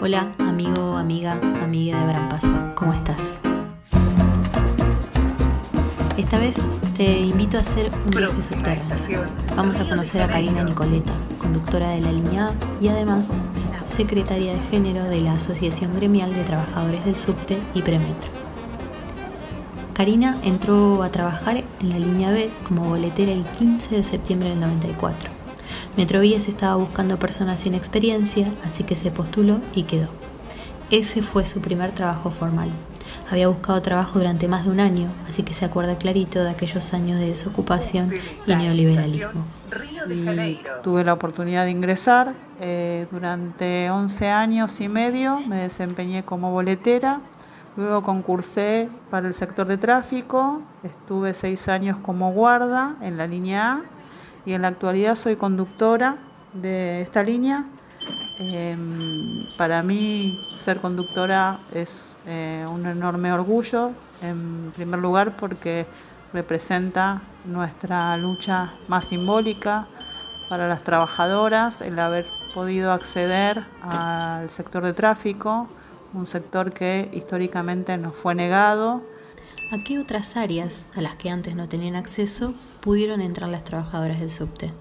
Hola, amigo, amiga, amiga de Gran Paso, ¿cómo estás? Esta vez te invito a hacer un viaje subterráneo. Vamos a conocer a Karina Nicoleta, conductora de la línea A y además secretaria de género de la Asociación Gremial de Trabajadores del Subte y Premetro. Karina entró a trabajar en la línea B como boletera el 15 de septiembre del 94. Metrovías estaba buscando personas sin experiencia, así que se postuló y quedó. Ese fue su primer trabajo formal. Había buscado trabajo durante más de un año, así que se acuerda clarito de aquellos años de desocupación y neoliberalismo. Y tuve la oportunidad de ingresar. Eh, durante 11 años y medio me desempeñé como boletera. Luego concursé para el sector de tráfico. Estuve seis años como guarda en la línea A y en la actualidad soy conductora de esta línea. Em, para mí ser conductora es eh, un enorme orgullo, en primer lugar porque representa nuestra lucha más simbólica para las trabajadoras, el haber podido acceder al sector de tráfico, un sector que históricamente nos fue negado. ¿A qué otras áreas a las que antes no tenían acceso pudieron entrar las trabajadoras del subte?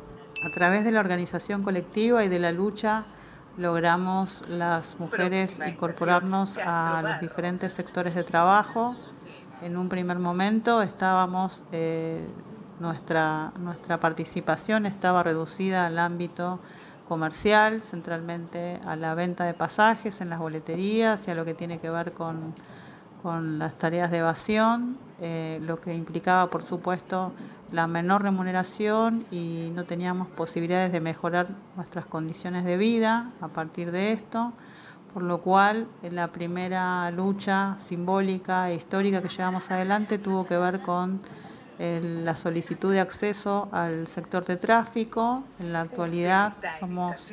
A través de la organización colectiva y de la lucha logramos las mujeres incorporarnos a los diferentes sectores de trabajo. En un primer momento estábamos, eh, nuestra, nuestra participación estaba reducida al ámbito comercial, centralmente a la venta de pasajes en las boleterías y a lo que tiene que ver con, con las tareas de evasión, eh, lo que implicaba, por supuesto, la menor remuneración y no teníamos posibilidades de mejorar nuestras condiciones de vida a partir de esto, por lo cual la primera lucha simbólica e histórica que llevamos adelante tuvo que ver con la solicitud de acceso al sector de tráfico. En la actualidad somos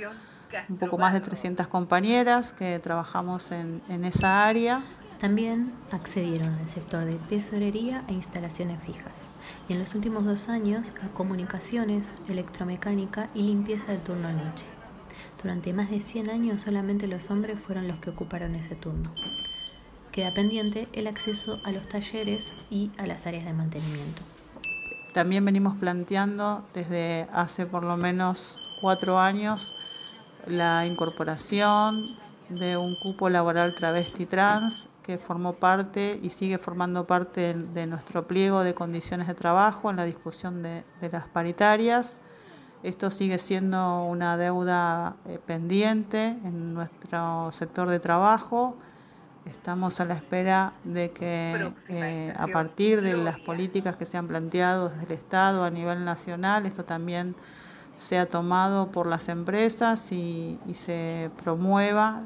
un poco más de 300 compañeras que trabajamos en, en esa área. También accedieron al sector de tesorería e instalaciones fijas y en los últimos dos años a comunicaciones, electromecánica y limpieza del turno noche. Durante más de 100 años solamente los hombres fueron los que ocuparon ese turno. Queda pendiente el acceso a los talleres y a las áreas de mantenimiento. También venimos planteando desde hace por lo menos cuatro años la incorporación de un cupo laboral travesti trans que formó parte y sigue formando parte de, nuestro pliego de condiciones de trabajo en la discusión de, las paritarias. Esto sigue siendo una deuda eh, pendiente en nuestro sector de trabajo. Estamos a la espera de que eh, a partir de las políticas que se han planteado desde el Estado a nivel nacional, esto también sea tomado por las empresas y, y se promueva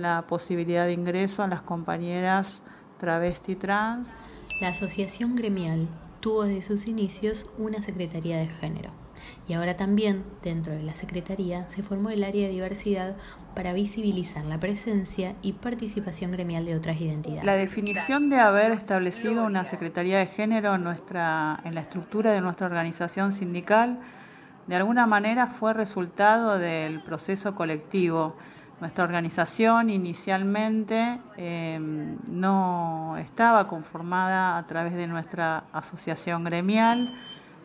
la posibilidad de ingreso a las compañeras travesti trans. La asociación gremial tuvo desde sus inicios una Secretaría de Género y ahora también dentro de la Secretaría se formó el área de diversidad para visibilizar la presencia y participación gremial de otras identidades. La definición de haber establecido una Secretaría de Género en, nuestra, en la estructura de nuestra organización sindical de alguna manera fue resultado del proceso colectivo nuestra organización inicialmente em, no estaba conformada a través de nuestra asociación gremial.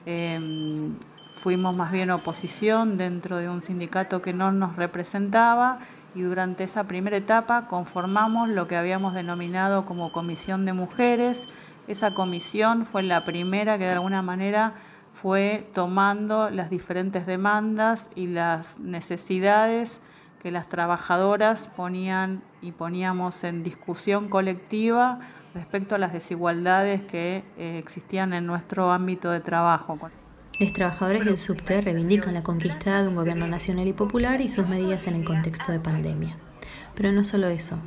Em, fuimos más bien oposición dentro de un sindicato que no nos representaba y durante esa primera etapa conformamos lo que habíamos denominado como Comisión de Mujeres. Esa comisión fue la primera que de alguna manera fue tomando las diferentes demandas y las necesidades que las trabajadoras ponían y poníamos en discusión colectiva respecto a las desigualdades que eh, existían en nuestro ámbito de trabajo. Los trabajadores del subte reivindican la conquista de un gobierno nacional y popular y sus medidas en el contexto de pandemia. Pero no solo eso,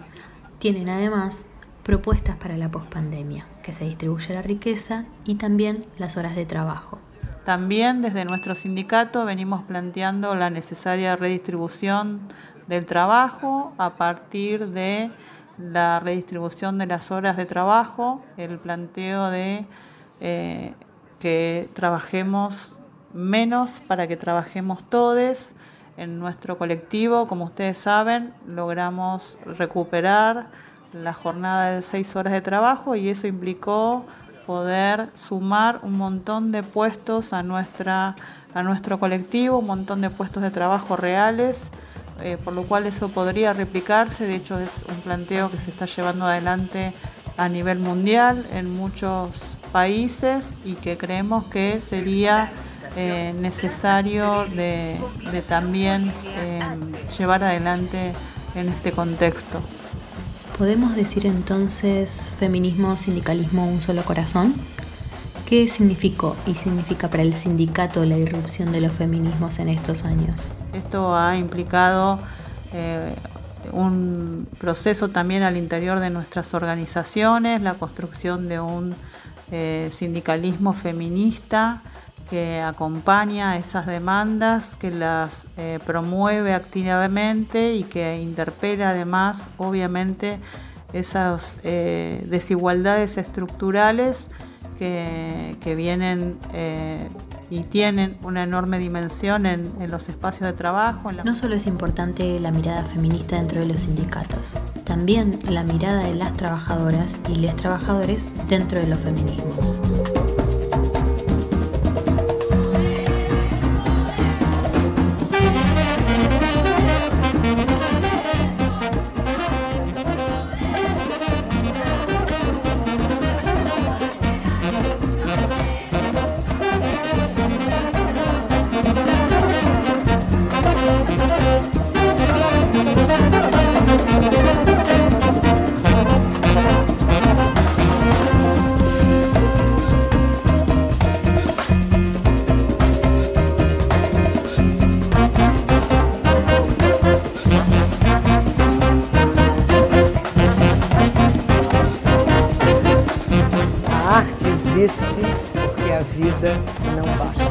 tienen además propuestas para la pospandemia, que se distribuye la riqueza y también las horas de trabajo. También desde nuestro sindicato venimos planteando la necesaria redistribución del trabajo a partir de la redistribución de las horas de trabajo, el planteo de eh, que trabajemos menos para que trabajemos todos, En nuestro colectivo, como ustedes saben, logramos recuperar la jornada de seis horas de trabajo y eso implicó poder sumar un montón de puestos a, nuestra, a nuestro colectivo, un montón de puestos de trabajo reales, eh, por lo cual eso podría replicarse. De hecho, es un planteo que se está llevando adelante a nivel mundial en muchos países y que creemos que sería eh, necesario de, también eh, llevar adelante en este contexto. ¿Podemos decir entonces feminismo, sindicalismo, un solo corazón? ¿Qué significó y significa para el sindicato la irrupción de los feminismos en estos años? Esto ha implicado eh, un proceso también al interior de nuestras organizaciones, la construcción de un sindicalismo feminista que acompaña esas demandas, que las eh, promueve activamente y que interpela además, obviamente, esas eh, desigualdades estructurales que, vienen eh, y tienen una enorme dimensión en, en los espacios de trabajo. No solo es importante la mirada feminista dentro de los sindicatos, también la mirada de las trabajadoras y los trabajadores dentro de los feminismos. Porque a vida não basta.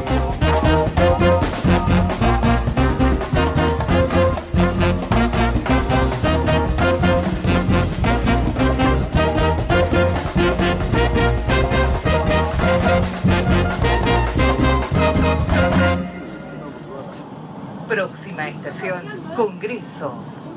Próxima estación, Congreso.